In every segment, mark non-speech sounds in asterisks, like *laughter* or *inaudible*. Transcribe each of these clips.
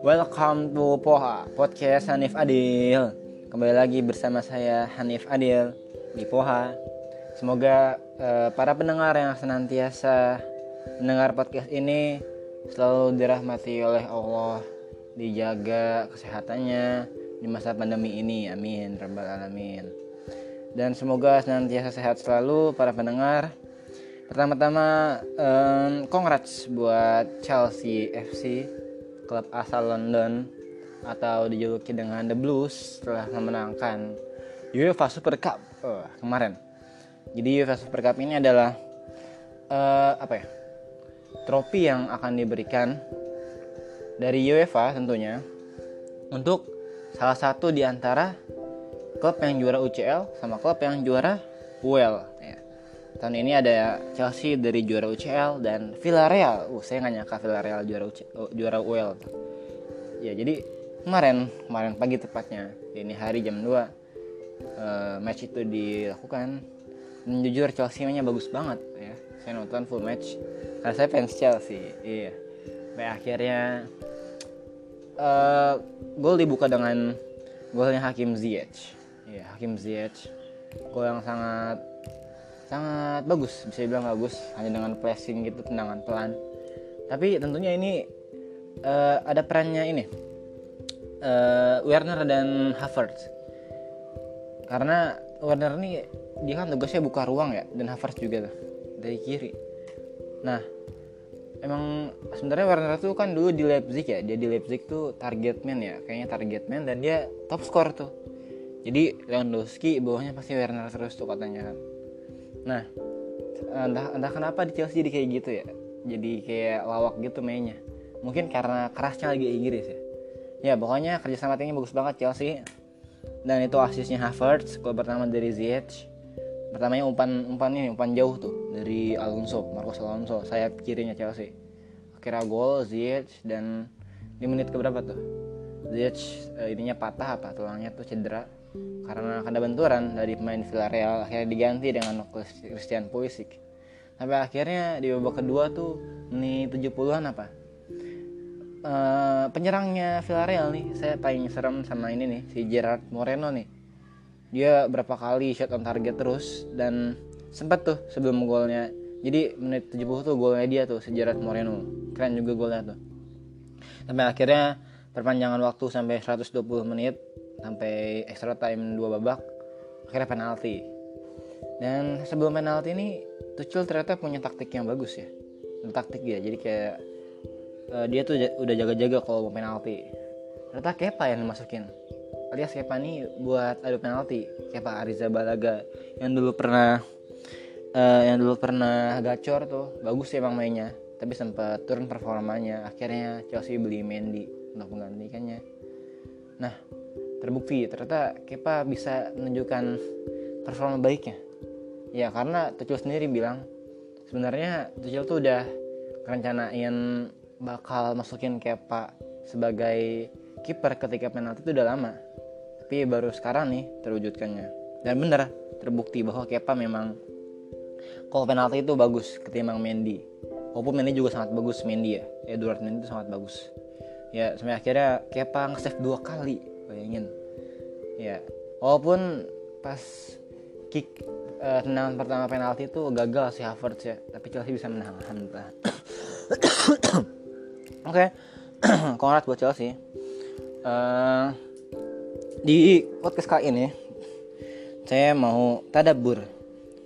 Welcome to Poha Podcast Hanif Adil. Kembali lagi bersama saya Hanif Adil di Poha. Semoga uh, para pendengar yang senantiasa mendengar podcast ini Selalu dirahmati oleh Allah Dijaga kesehatannya di masa pandemi ini. Amin Rabbal Alamin. Dan semoga senantiasa sehat selalu para pendengar Pertama-tama um, congrats buat Chelsea FC klub asal London atau dijuluki dengan The Blues telah memenangkan UEFA Super Cup oh, kemarin. Jadi UEFA Super Cup ini adalah uh, apa ya? Trofi yang akan diberikan dari UEFA tentunya untuk salah satu di antara klub yang juara UCL sama klub yang juara UEL. Tahun ini ada Chelsea dari juara UCL dan Villarreal. Uh, saya nggak nyangka Villarreal juara UC, uh, juara UEL. Ya, jadi kemarin kemarin pagi tepatnya ini hari jam 2 uh, match itu dilakukan. Dan jujur Chelsea mainnya bagus banget ya. Saya nonton full match karena saya fans Chelsea. Iya. Sampai akhirnya uh, gol dibuka dengan golnya Hakim Ziyech. Iya, Hakim Ziyech. Gol yang sangat sangat bagus bisa dibilang bagus hanya dengan pressing gitu tendangan pelan. Tapi tentunya ini uh, ada perannya ini uh, Werner dan Havertz. Karena Werner ini dia kan tugasnya buka ruang ya dan Havertz juga tuh dari kiri. Nah emang sebenarnya Werner tuh kan dulu di Leipzig ya dia di Leipzig tuh target man ya kayaknya target man dan dia top score tuh. Jadi Lewandowski bawahnya pasti Werner terus tuh katanya nah entah entah kenapa di Chelsea jadi kayak gitu ya. Jadi kayak lawak gitu mainnya. Mungkin karena kerasnya lagi Inggris ya. Ya pokoknya kerja sama timnya bagus banget Chelsea. Dan itu asisnya Havertz gol pertama dari Ziyech. Pertamanya umpan umpan ini umpan jauh tuh dari Alonso Marcos Alonso sayap kirinya Chelsea. Akhirnya gol Ziyech dan di menit keberapa tuh? Ziyech uh, ininya patah apa tulangnya tuh cedera karena ada benturan dari pemain Villarreal akhirnya diganti dengan Christian Pulisic. Sampai akhirnya di babak kedua tuh nih 70-an apa? Uh, penyerangnya Villarreal nih saya paling serem sama ini nih si Gerard Moreno nih. Dia berapa kali shot on target terus dan sempat tuh sebelum golnya. Jadi menit 70 tuh golnya dia tuh si Gerard Moreno. Keren juga golnya tuh. Sampai akhirnya perpanjangan waktu sampai 120 menit sampai extra time dua babak akhirnya penalti. Dan sebelum penalti ini Tuchel ternyata punya taktik yang bagus ya. Taktik ya jadi kayak uh, dia tuh udah jaga-jaga kalau mau penalti. Ternyata Kepa yang dimasukin alias Kepa nih buat adu penalti. Kepa Ariza Balaga yang dulu pernah uh, yang dulu pernah gacor tuh bagus sih emang mainnya tapi sempat turun performanya. Akhirnya Chelsea beli Mendy untuk menggantikannya. Nah terbukti ternyata Kepa bisa menunjukkan performa baiknya. Ya karena Tuchel sendiri bilang sebenarnya Tuchel tuh udah rencanain bakal masukin Kepa sebagai kiper ketika penalti itu udah lama. Tapi baru sekarang nih terwujudkannya. Dan bener terbukti bahwa Kepa memang kalau penalti itu bagus ketimbang Mendy. Walaupun Mendy juga sangat bagus Mendy ya. Edward Mendy itu sangat bagus. Ya sampai akhirnya Kepa nge-save dua kali bayangin. Ya walaupun pas kick uh, tendangan pertama penalti itu gagal si Havertz ya. Tapi Chelsea bisa menahan *coughs* oke. *coughs* Okay. buat Chelsea. Uh, di podcast kali ini saya mau tadabur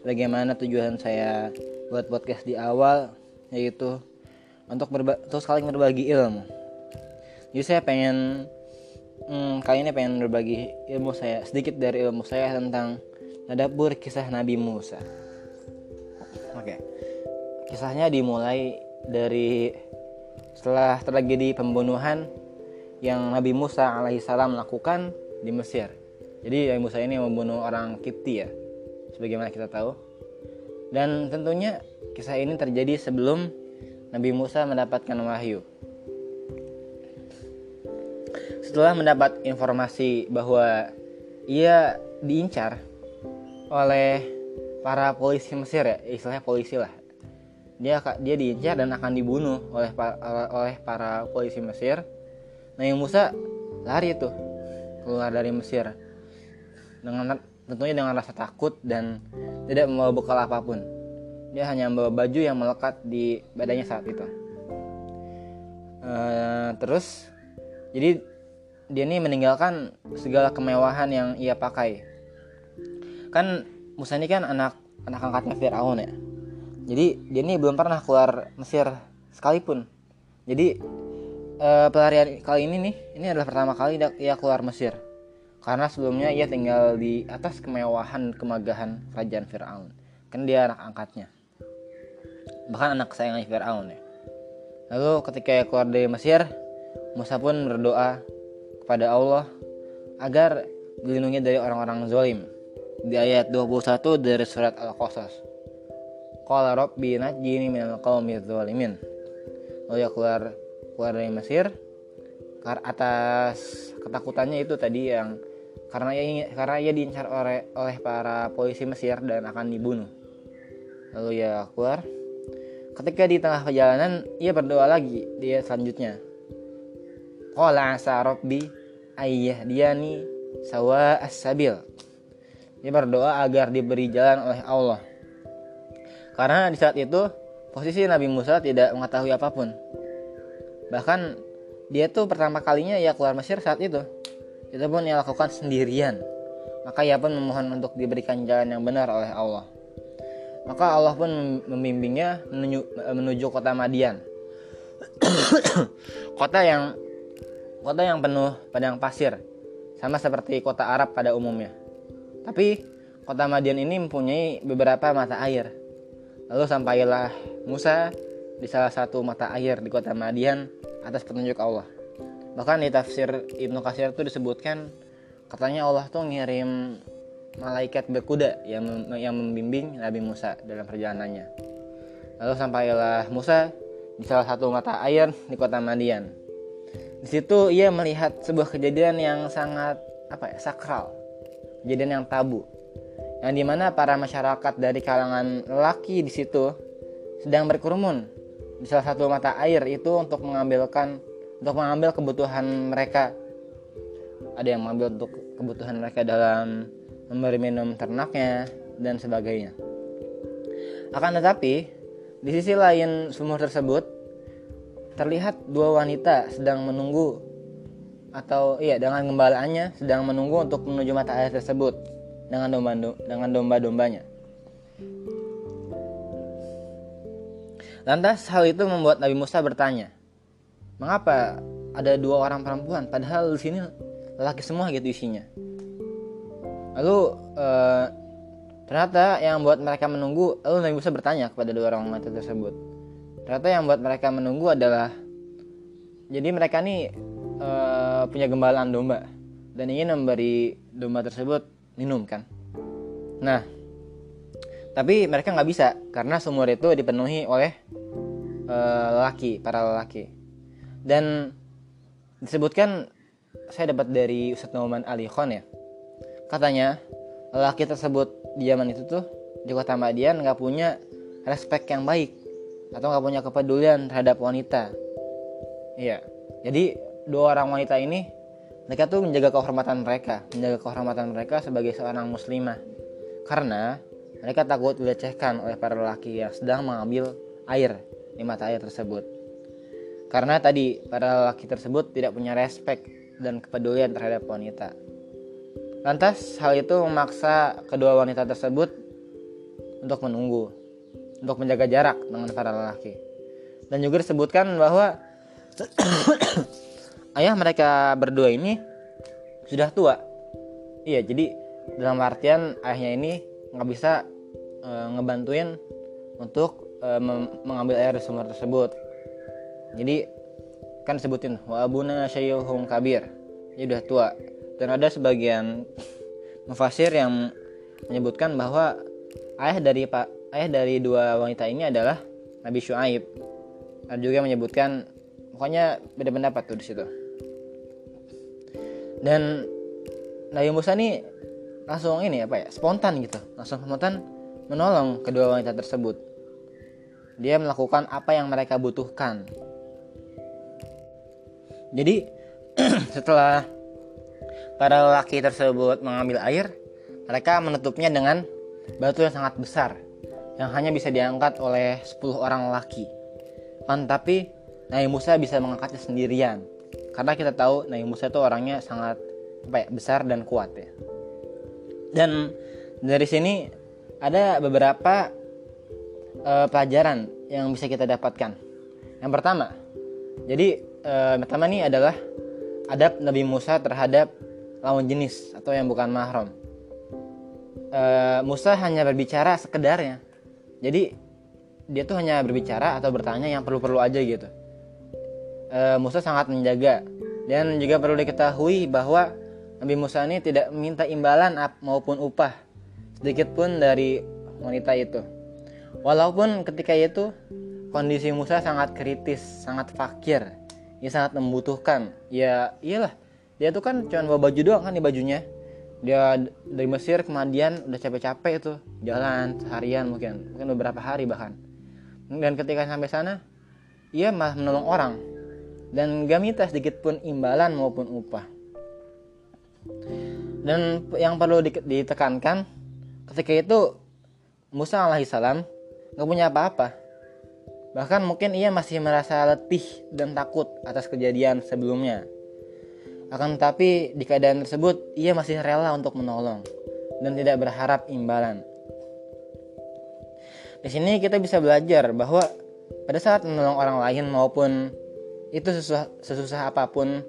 bagaimana tujuan saya buat podcast di awal yaitu untuk berba terus kali berbagi ilmu. Jadi saya pengen hmm, kali ini pengen berbagi ilmu saya sedikit dari ilmu saya tentang tadabur kisah Nabi Musa. Oke, kisahnya dimulai dari setelah terjadi pembunuhan yang Nabi Musa alaihissalam lakukan di Mesir. Jadi Nabi Musa ini membunuh orang Kipti ya, sebagaimana kita tahu. Dan tentunya kisah ini terjadi sebelum Nabi Musa mendapatkan wahyu setelah mendapat informasi bahwa ia diincar oleh para polisi Mesir ya istilahnya polisi lah. Dia dia diincar dan akan dibunuh oleh oleh para polisi Mesir. Nabi Musa lari tuh keluar dari Mesir. Dengan tentunya dengan rasa takut dan tidak membawa bekal apa pun. Dia hanya membawa baju yang melekat di badannya saat itu. Uh, terus jadi dia ini meninggalkan segala kemewahan yang ia pakai. Kan Musa ini kan anak anak angkatnya Fir'aun ya. Jadi dia ini belum pernah keluar Mesir sekalipun. Jadi uh, pelarian kali ini nih ini adalah pertama kali ia keluar Mesir. Karena sebelumnya ia tinggal di atas kemewahan kemegahan kerajaan Fir'aun. Kan dia anak angkatnya. Bahkan anak kesayangan Fir'aun ya. Lalu ketika ia keluar dari Mesir Musa pun berdoa kepada Allah agar dilindungi dari orang-orang zalim di ayat 21 dari surat Al-Qasas. Qala rabbi najjini minal qaumi dzalimin. Lalu ya keluar keluar dari Mesir atas ketakutannya itu tadi yang karena ia karena ia diincar oleh oleh para polisi Mesir dan akan dibunuh. Lalu ya keluar. Ketika di tengah perjalanan ia berdoa lagi dia selanjutnya. Qala asa rabbi ayah dia nih sawa as-sabil. Dia berdoa agar diberi jalan oleh Allah. Karena di saat itu posisi Nabi Musa tidak mengetahui apa pun. Bahkan dia tuh pertama kalinya ya keluar Mesir saat itu. Itu pun ia lakukan sendirian. Maka ia pun memohon untuk diberikan jalan yang benar oleh Allah. Maka Allah pun membimbingnya menuju, menuju kota Madian. *coughs* kota yang kota yang penuh padang pasir, sama seperti kota Arab pada umumnya. Tapi kota Madian ini mempunyai beberapa mata air. Lalu sampailah Musa di salah satu mata air di kota Madian atas petunjuk Allah. Bahkan di tafsir Ibnu Katsir itu disebutkan katanya Allah tuh ngirim malaikat berkuda yang yang membimbing Nabi Musa dalam perjalanannya. Lalu sampailah Musa di salah satu mata air di kota Madian. Di situ ia melihat sebuah kejadian yang sangat apa ya sakral, kejadian yang tabu, yang di mana para masyarakat dari kalangan lelaki di situ sedang berkerumun di salah satu mata air itu untuk mengambilkan untuk mengambil kebutuhan mereka. Ada yang mengambil untuk kebutuhan mereka dalam memberi minum ternaknya dan sebagainya. Akan tetapi di sisi lain sumur tersebut terlihat dua wanita sedang menunggu atau iya dengan gembalaannya sedang menunggu untuk menuju mata air tersebut dengan domba dengan domba-dombanya. Lantas hal itu membuat Nabi Musa bertanya, mengapa ada dua orang perempuan padahal di sini lelaki semua gitu isinya. Lalu eh, ternyata yang membuat mereka menunggu, lalu Nabi Musa bertanya kepada dua orang wanita tersebut, ternyata yang buat mereka menunggu adalah jadi mereka nih uh, punya gembalaan domba dan ingin memberi domba tersebut minum kan? Nah tapi mereka nggak bisa karena sumur itu dipenuhi oleh uh, lelaki para lelaki. Dan disebutkan saya dapat dari Ustadz Nauman Ali Khan ya. Katanya lelaki tersebut di zaman itu tuh di kota Madian nggak punya respect yang baik atau nggak punya kepedulian terhadap wanita. Iya. Jadi dua orang wanita ini mereka tuh menjaga kehormatan mereka. Menjaga kehormatan mereka sebagai seorang muslimah. Karena mereka takut dilecehkan oleh para lelaki yang sedang mengambil air di mata air tersebut. Karena tadi para lelaki tersebut tidak punya respect dan kepedulian terhadap wanita. Lantas hal itu memaksa kedua wanita tersebut untuk menunggu untuk menjaga jarak dengan para lelaki. Dan juga disebutkan bahwa *clears throat* ayah mereka berdua ini sudah tua. Iya, jadi dalam artian ayahnya ini nggak bisa e, ngebantuin untuk e, mengambil air di sumur tersebut. Jadi kan sebutin wa abuna syayyuhum kabir. Dia udah tua. Dan ada sebagian mufasir yang menyebutkan bahwa ayah dari Pak ayah dari dua wanita ini adalah Nabi Shu'aib. Ada juga menyebutkan pokoknya beda pendapat tuh di situ. Dan Nabi Musa ini langsung ini apa ya spontan gitu langsung spontan menolong kedua wanita tersebut dia melakukan apa yang mereka butuhkan. Jadi *clears throat* setelah para lelaki tersebut mengambil air, mereka menutupnya dengan batu yang sangat besar yang hanya bisa diangkat oleh 10 orang lelaki. Kan tapi Nabi Musa bisa mengangkatnya sendirian. Karena kita tahu Nabi Musa itu orangnya sangat apa ya, besar dan kuat ya. Dan dari sini ada beberapa uh, pelajaran yang bisa kita dapatkan. Yang pertama, jadi uh, pertama ini adalah adab Nabi Musa terhadap lawan jenis atau yang bukan mahram. Uh, Musa hanya berbicara sekedarnya jadi dia tuh hanya berbicara atau bertanya yang perlu-perlu aja gitu. E, Musa sangat menjaga. Dan juga perlu diketahui bahwa Nabi Musa ini tidak meminta imbalan maupun upah. Sedikit pun dari wanita itu. Walaupun ketika itu kondisi Musa sangat kritis sangat fakir. Ia sangat membutuhkan. Ya iyalah. Dia tuh kan cuma bawa baju doang kan di bajunya dia dari Mesir kemudian udah capek-capek itu jalan seharian mungkin mungkin beberapa hari bahkan. Dan ketika sampai sana ia malah menolong orang. Dan gak minta sedikit pun imbalan maupun upah. Dan yang perlu ditekankan ketika itu Musa alaihissalam gak punya apa-apa. Bahkan mungkin ia masih merasa letih dan takut atas kejadian sebelumnya akan tetapi di keadaan tersebut ia masih rela untuk menolong dan tidak berharap imbalan. Di sini kita bisa belajar bahwa pada saat menolong orang lain maupun itu sesusah, sesusah apa pun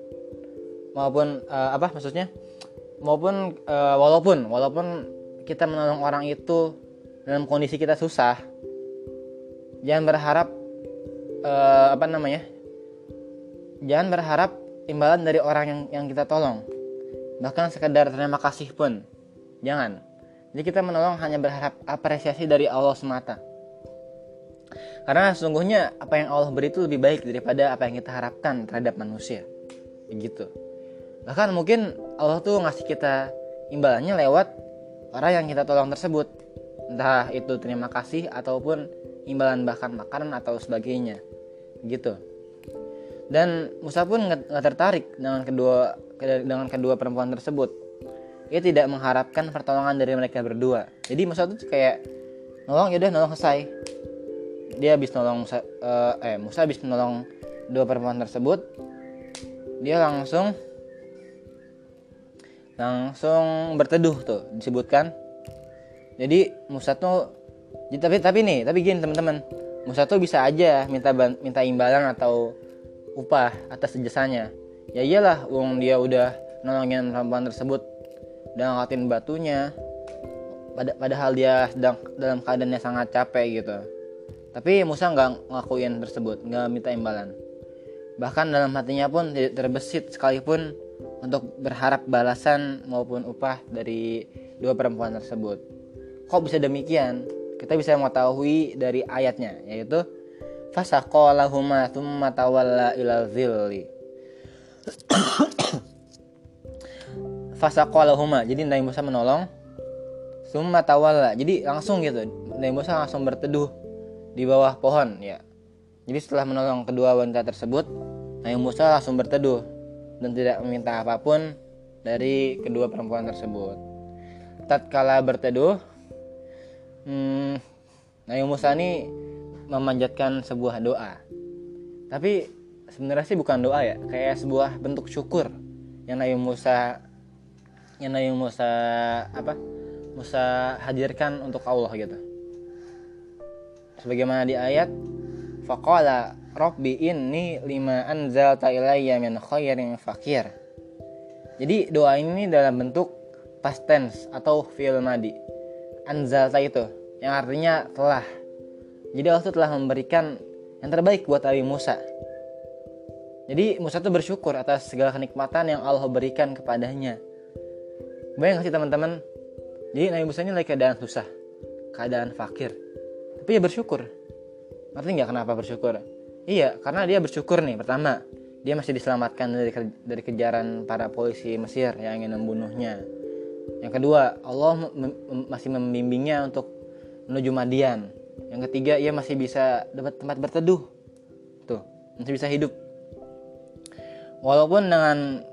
maupun uh, apa maksudnya maupun uh, walaupun walaupun kita menolong orang itu dalam kondisi kita susah jangan berharap uh, apa namanya jangan berharap imbalan dari orang yang yang kita tolong. Bahkan sekedar terima kasih pun. Jangan. Jadi kita menolong hanya berharap apresiasi dari Allah semata. Karena sesungguhnya apa yang Allah beri itu lebih baik daripada apa yang kita harapkan terhadap manusia. Begitu. Bahkan mungkin Allah tuh ngasih kita imbalannya lewat orang yang kita tolong tersebut. Entah itu terima kasih ataupun imbalan bahkan makanan atau sebagainya. Gitu dan Musa pun nggak tertarik dengan kedua dengan kedua perempuan tersebut. Ia tidak mengharapkan pertolongan dari mereka berdua. Jadi Musa tuh kayak nolong yaudah nolong selesai. Dia habis nolong Musa, uh, eh Musa habis menolong dua perempuan tersebut dia langsung langsung berteduh tuh disebutkan. Jadi Musa tuh tapi tapi nih tapi gini teman-teman. Musa tuh bisa aja minta minta imbalan atau upah atas jasanya. Ya iyalah uang dia udah nolongin perempuan tersebut dan ngangkatin batunya. Pada padahal dia sedang dalam keadaannya sangat capek gitu. Tapi Musa nggak ngakuin tersebut nggak minta imbalan. Bahkan dalam hatinya pun tidak terbesit sekalipun untuk berharap balasan maupun upah dari dua perempuan tersebut. Kok bisa demikian? Kita bisa mengetahui dari ayatnya yaitu fasaqalahuma thumma tawalla ila zilli fasaqalahuma jadi Nabi Musa menolong. Thumma tawalla jadi langsung gitu. Nabi Musa langsung berteduh di bawah pohon ya. Jadi setelah menolong kedua wanita tersebut Nabi Musa langsung berteduh dan tidak meminta apa pun dari kedua perempuan tersebut. Tatkala berteduh hmm, Nabi Musa ini memanjatkan sebuah doa. Tapi sebenarnya sih bukan doa ya, kayak sebuah bentuk syukur yang Nabi Musa yang Nabi Musa apa? Musa hadirkan untuk Allah gitu. Sebagaimana di ayat faqala rabbi inni lima anzalta ilayya min khairin fakir. Jadi doa ini dalam bentuk past tense atau fi'il madi. Anzalta itu yang artinya telah jadi Allah itu telah memberikan yang terbaik buat Nabi Musa. Jadi Musa itu bersyukur atas segala kenikmatan yang Allah berikan kepadanya. Bayang sih teman-teman? Jadi Nabi Musa ini lagi keadaan susah, keadaan fakir. Tapi dia bersyukur. Ngerti nggak kenapa bersyukur? Iya, karena dia bersyukur nih. Pertama, dia masih diselamatkan dari dari kejaran para polisi Mesir yang ingin membunuhnya. Yang kedua, Allah masih membimbingnya untuk menuju Madian yang ketiga ia masih bisa dapat tempat berteduh. Tuh masih bisa hidup. Walaupun dengan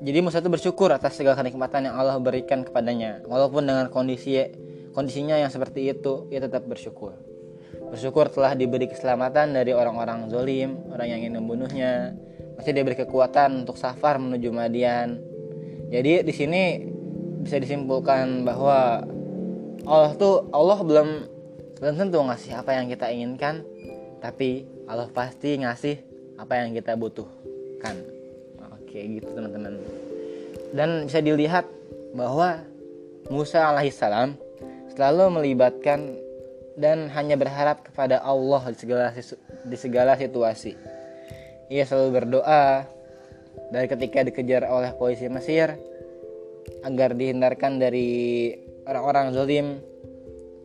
jadi Musa itu bersyukur atas segala kenikmatan yang Allah berikan kepadanya. Walaupun dengan kondisi kondisinya yang seperti itu ia tetap bersyukur. Bersyukur telah diberi keselamatan dari orang-orang zolim orang yang ingin membunuhnya. Masih diberi kekuatan untuk safar menuju Madian. Jadi di sini bisa disimpulkan bahwa Allah tuh Allah belum belum tentu ngasih apa yang kita inginkan tapi Allah pasti ngasih apa yang kita butuhkan. Oke gitu teman-teman. Dan bisa dilihat bahwa Musa alaihissalam selalu melibatkan dan hanya berharap kepada Allah di segala di segala situasi. Ia selalu berdoa dari ketika dikejar oleh polisi Mesir agar dihindarkan dari orang-orang zalim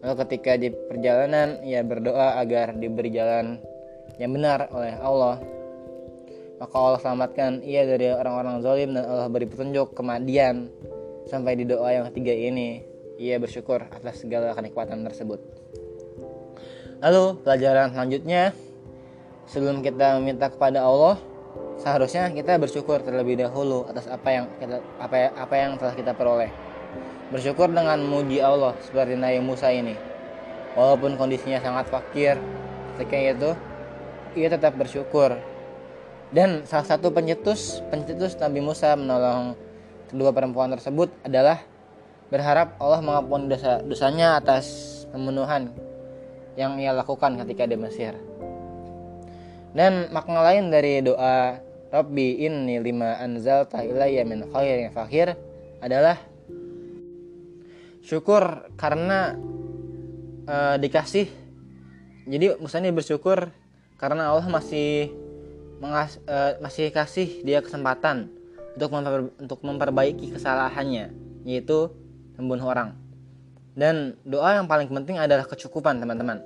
lalu ketika di perjalanan ia berdoa agar diberi jalan yang benar oleh Allah. Maka Allah selamatkan ia dari orang-orang zalim dan Allah beri petunjuk kemadian sampai di doa yang ketiga ini. Ia bersyukur atas segala kenikmatan tersebut. Lalu pelajaran selanjutnya. Sebelum kita meminta kepada Allah seharusnya kita bersyukur terlebih dahulu atas apa yang kita apa apa yang telah kita peroleh. Bersyukur dengan muji Allah seperti Nabi Musa ini. Walaupun kondisinya sangat fakir ketika itu, ia tetap bersyukur. Dan salah satu pencetus pencetus Nabi Musa menolong kedua perempuan tersebut adalah berharap Allah mengampuni dosa dosanya atas pembunuhan yang ia lakukan ketika di Mesir. Dan makna lain dari doa Rabbi inni lima anzal ilayya min khairin fakhir adalah syukur karena uh, dikasih. Jadi Musani bersyukur karena Allah masih mengas, uh, masih kasih dia kesempatan untuk memper, untuk memperbaiki kesalahannya yaitu membunuh orang. Dan doa yang paling penting adalah kecukupan, teman-teman.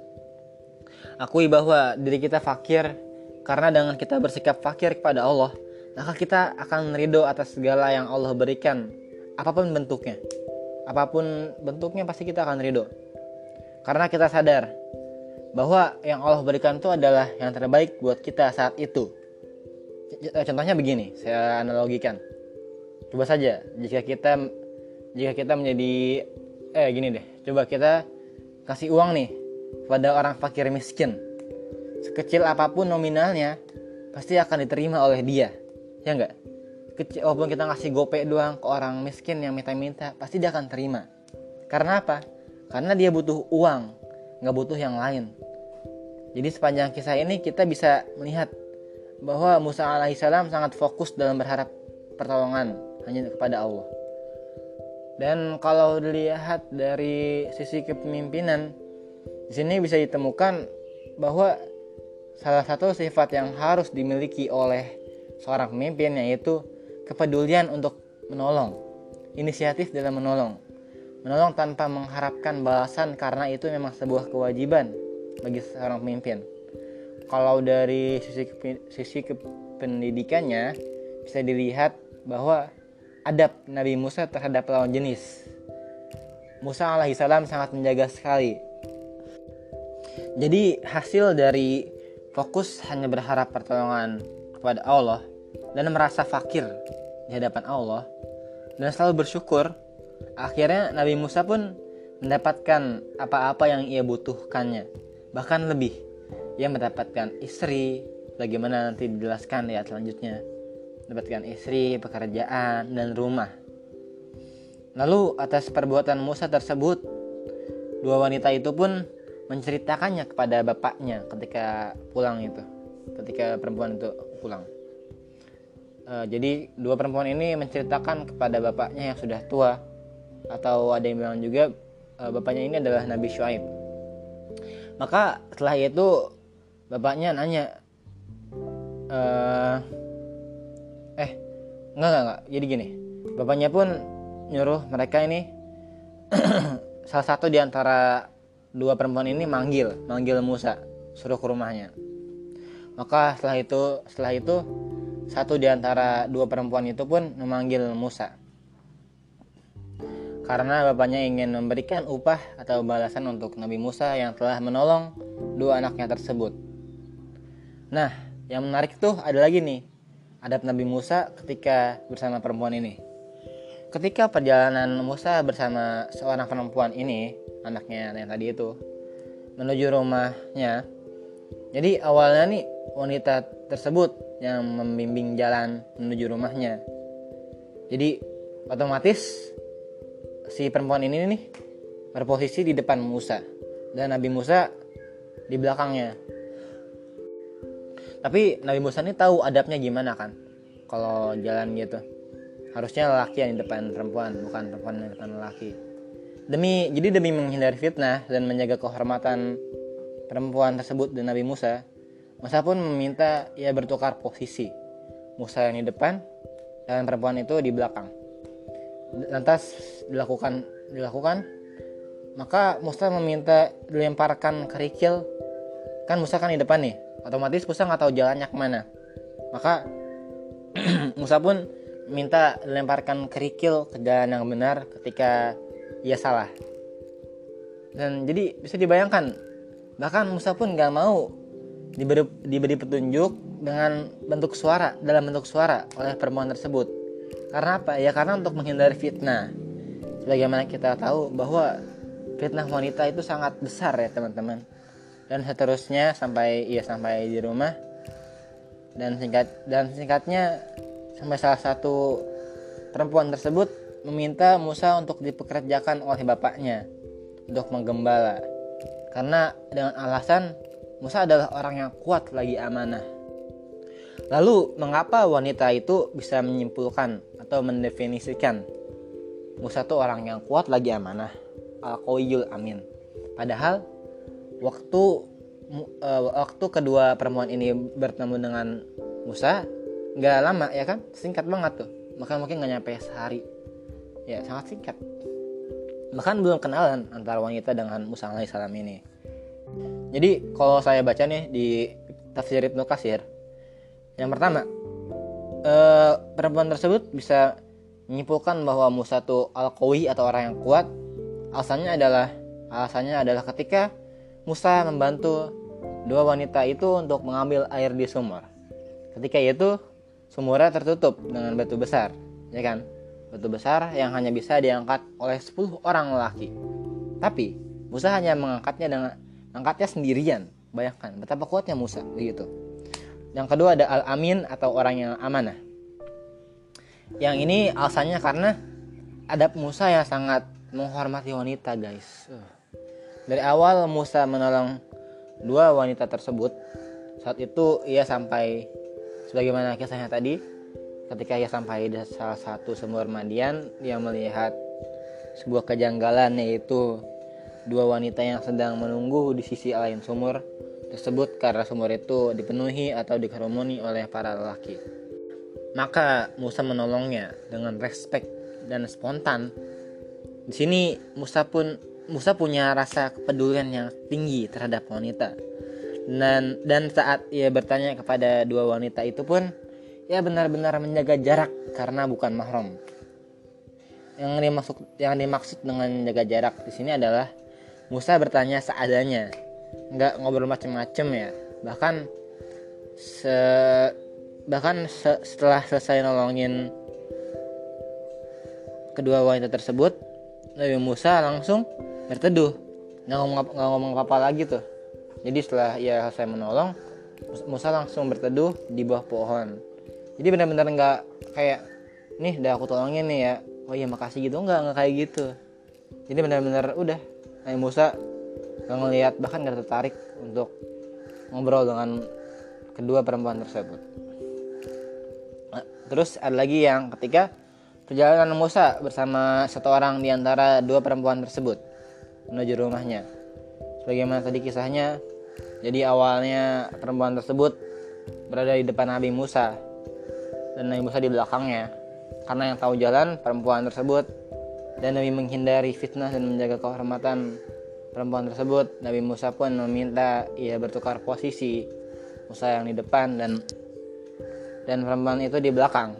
Akui bahwa diri kita fakir karena dengan kita bersikap fakir kepada Allah, maka kita akan ridho atas segala yang Allah berikan, apa pun bentuknya. Apa pun bentuknya pasti kita akan ridho. Karena kita sadar bahwa yang Allah berikan itu adalah yang terbaik buat kita saat itu. Contohnya begini, saya analogikan. Coba saja jika kita jika kita menjadi eh gini deh, coba kita kasih uang nih pada orang fakir miskin sekecil apa pun nominalnya pasti akan diterima oleh dia ya enggak kecil walaupun kita ngasih gope doang ke orang miskin yang minta-minta pasti dia akan terima. Karena apa? Karena dia butuh uang nggak butuh yang lain. Jadi sepanjang kisah ini kita bisa melihat bahwa Musa alaihissalam sangat fokus dalam berharap pertolongan hanya kepada Allah. Dan kalau dilihat dari sisi kepemimpinan di sini bisa ditemukan bahwa Salah satu sifat yang harus dimiliki oleh seorang pemimpin yaitu kepedulian untuk menolong, inisiatif dalam menolong. Menolong tanpa mengharapkan balasan karena itu memang sebuah kewajiban bagi seorang pemimpin. Kalau dari sisi sisi pendidikannya bisa dilihat bahwa adab Nabi Musa terhadap lawan jenis. Musa alaihissalam sangat menjaga sekali. Jadi hasil dari fokus hanya berharap pertolongan kepada Allah dan merasa fakir di hadapan Allah dan selalu bersyukur. Akhirnya Nabi Musa pun mendapatkan apa-apa yang ia butuhkannya bahkan lebih. Ia mendapatkan istri bagaimana nanti dijelaskan di ayat selanjutnya. Mendapatkan istri, pekerjaan, dan rumah. Lalu atas perbuatan Musa tersebut dua wanita itu pun menceritakannya kepada bapaknya ketika pulang itu ketika perempuan itu pulang uh, jadi dua perempuan ini menceritakan kepada bapaknya yang sudah tua. Atau ada yang bilang juga uh, bapaknya ini adalah Nabi Shu'aib maka setelah itu bapaknya nanya uh, eh enggak enggak enggak. Jadi gini bapaknya pun nyuruh mereka ini *clears throat* salah satu di antara dua perempuan ini manggil manggil Musa suruh ke rumahnya. Maka setelah itu setelah itu satu di antara dua perempuan itu pun memanggil Musa karena bapaknya ingin memberikan upah atau balasan untuk Nabi Musa yang telah menolong dua anaknya tersebut. Nah, yang menarik tuh ada lagi nih, adab Nabi Musa ketika bersama perempuan ini. Ketika perjalanan Musa bersama seorang perempuan ini, anaknya yang tadi itu, menuju rumahnya. Jadi awalnya nih wanita tersebut yang membimbing jalan menuju rumahnya. Jadi otomatis si perempuan ini nih berposisi di depan Musa dan Nabi Musa di belakangnya. Tapi Nabi Musa ini tahu adabnya gimana kan kalau jalan gitu. Harusnya lelaki yang di depan perempuan, bukan perempuan yang di depan lelaki. Demi jadi demi menghindari fitnah dan menjaga kehormatan perempuan tersebut dan Nabi Musa, Musa pun meminta ia bertukar posisi. Musa yang di depan dan perempuan itu di belakang. Lantas dilakukan dilakukan. Maka Musa meminta dilemparkan kerikil. Kan Musa kan di depan nih. Otomatis Musa nggak tahu jalannya ke mana. Maka *clears throat* Musa pun minta dilemparkan kerikil ke jalan yang benar ketika ia salah. Dan jadi bisa dibayangkan bahkan Musa pun nggak mau diberi, diberi petunjuk dengan bentuk suara dalam bentuk suara oleh perempuan tersebut karena apa? Ya karena untuk menghindari fitnah. Sebagaimana kita tahu bahwa fitnah wanita itu sangat besar ya teman-teman. Dan seterusnya sampai ia sampai di rumah dan singkat dan singkatnya sampai salah satu perempuan tersebut meminta Musa untuk dipekerjakan oleh bapaknya untuk menggembala karena dengan alasan Musa adalah orang yang kuat lagi amanah. Lalu, mengapa wanita itu bisa menyimpulkan atau mendefinisikan Musa itu orang yang kuat lagi amanah, al amin. Padahal waktu uh, waktu kedua perempuan ini bertemu dengan Musa nggak lama ya kan, singkat banget tuh. Maka mungkin nggak nyampe sehari. Ya sangat singkat. Bahkan belum kenalan antara wanita dengan Musa alaihissalam ini. Jadi kalau saya baca nih di tafsir Ibnu Kasir, yang pertama, eh, perempuan tersebut bisa menyimpulkan bahwa Musa itu al atau orang yang kuat. Alasannya adalah alasannya adalah ketika Musa membantu dua wanita itu untuk mengambil air di sumur. Ketika itu sumurnya tertutup dengan batu besar, ya kan? Batu besar yang hanya bisa diangkat oleh 10 orang lelaki. Tapi Musa hanya mengangkatnya dengan angkatnya sendirian. Bayangkan betapa kuatnya Musa begitu. Yang kedua ada al-amin atau orang yang amanah. Yang ini alasannya karena adab Musa yang sangat menghormati wanita, guys. Dari awal Musa menolong dua wanita tersebut. Saat itu ia sampai sebagaimana kisahnya tadi, ketika ia sampai di salah satu sumur mandian, dia melihat sebuah kejanggalan yaitu dua wanita yang sedang menunggu di sisi lain sumur tersebut karena sumur itu dipenuhi atau dikerumuni oleh para lelaki. Maka Musa menolongnya dengan respek dan spontan. Di sini Musa pun Musa punya rasa kepedulian yang tinggi terhadap wanita. Dan dan saat ia bertanya kepada dua wanita itu pun ia benar-benar menjaga jarak karena bukan mahram. Yang dimaksud yang dimaksud dengan jaga jarak di sini adalah Musa bertanya seadanya. Nggak ngobrol macem-macem ya. Bahkan se bahkan se setelah selesai nolongin kedua wanita tersebut Nabi Musa langsung berteduh. Nggak ngomong nggak ngomong apa, apa lagi tuh. Jadi setelah ia selesai menolong Musa langsung berteduh di bawah pohon jadi benar-benar nggak kayak nih udah aku tolongin nih ya. Oh iya makasih gitu. Nggak nggak kayak gitu. Jadi benar-benar udah Nabi Musa gak ngelihat bahkan gak tertarik untuk ngobrol dengan kedua perempuan tersebut. Nah, terus ada lagi yang ketika perjalanan Musa bersama satu orang di antara dua perempuan tersebut menuju rumahnya. Sebagaimana tadi kisahnya jadi awalnya perempuan tersebut berada di depan Nabi Musa dan Nabi Musa di belakangnya karena yang tahu jalan perempuan tersebut dan Nabi menghindari fitnah dan menjaga kehormatan perempuan tersebut, Nabi Musa pun meminta ia bertukar posisi. Musa yang di depan dan dan perempuan itu di belakang.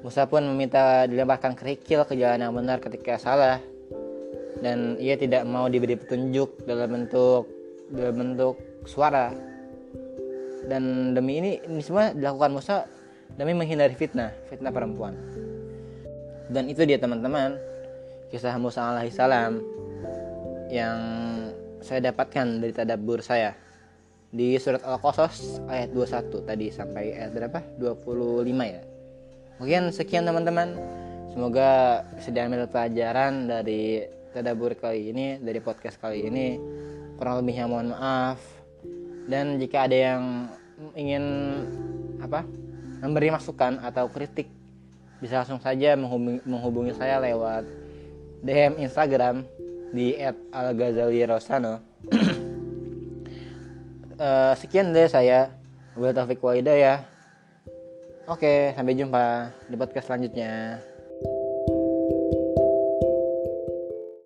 Musa pun meminta dilemparkan kerikil ke jalan yang benar ketika salah dan ia tidak mau diberi petunjuk dalam bentuk dalam bentuk suara dan demi ini ini semua dilakukan Musa demi menghindari fitnah fitnah perempuan dan itu dia teman-teman kisah Musa alaihissalam yang saya dapatkan dari tadabur saya di surat Al-Qasas ayat 21 tadi sampai ayat berapa? 25 ya. Mungkin sekian teman-teman. Semoga bisa diambil pelajaran dari tadabur kali ini, dari podcast kali ini. Kurang lebihnya mohon maaf. Dan jika ada yang ingin apa? Memberi masukan atau kritik bisa langsung saja menghubungi, menghubungi saya lewat DM Instagram di @alghazalirosano. uh, *clears throat* sekian dari saya. Wabil Taufik ya. Oke, sampai jumpa di podcast selanjutnya.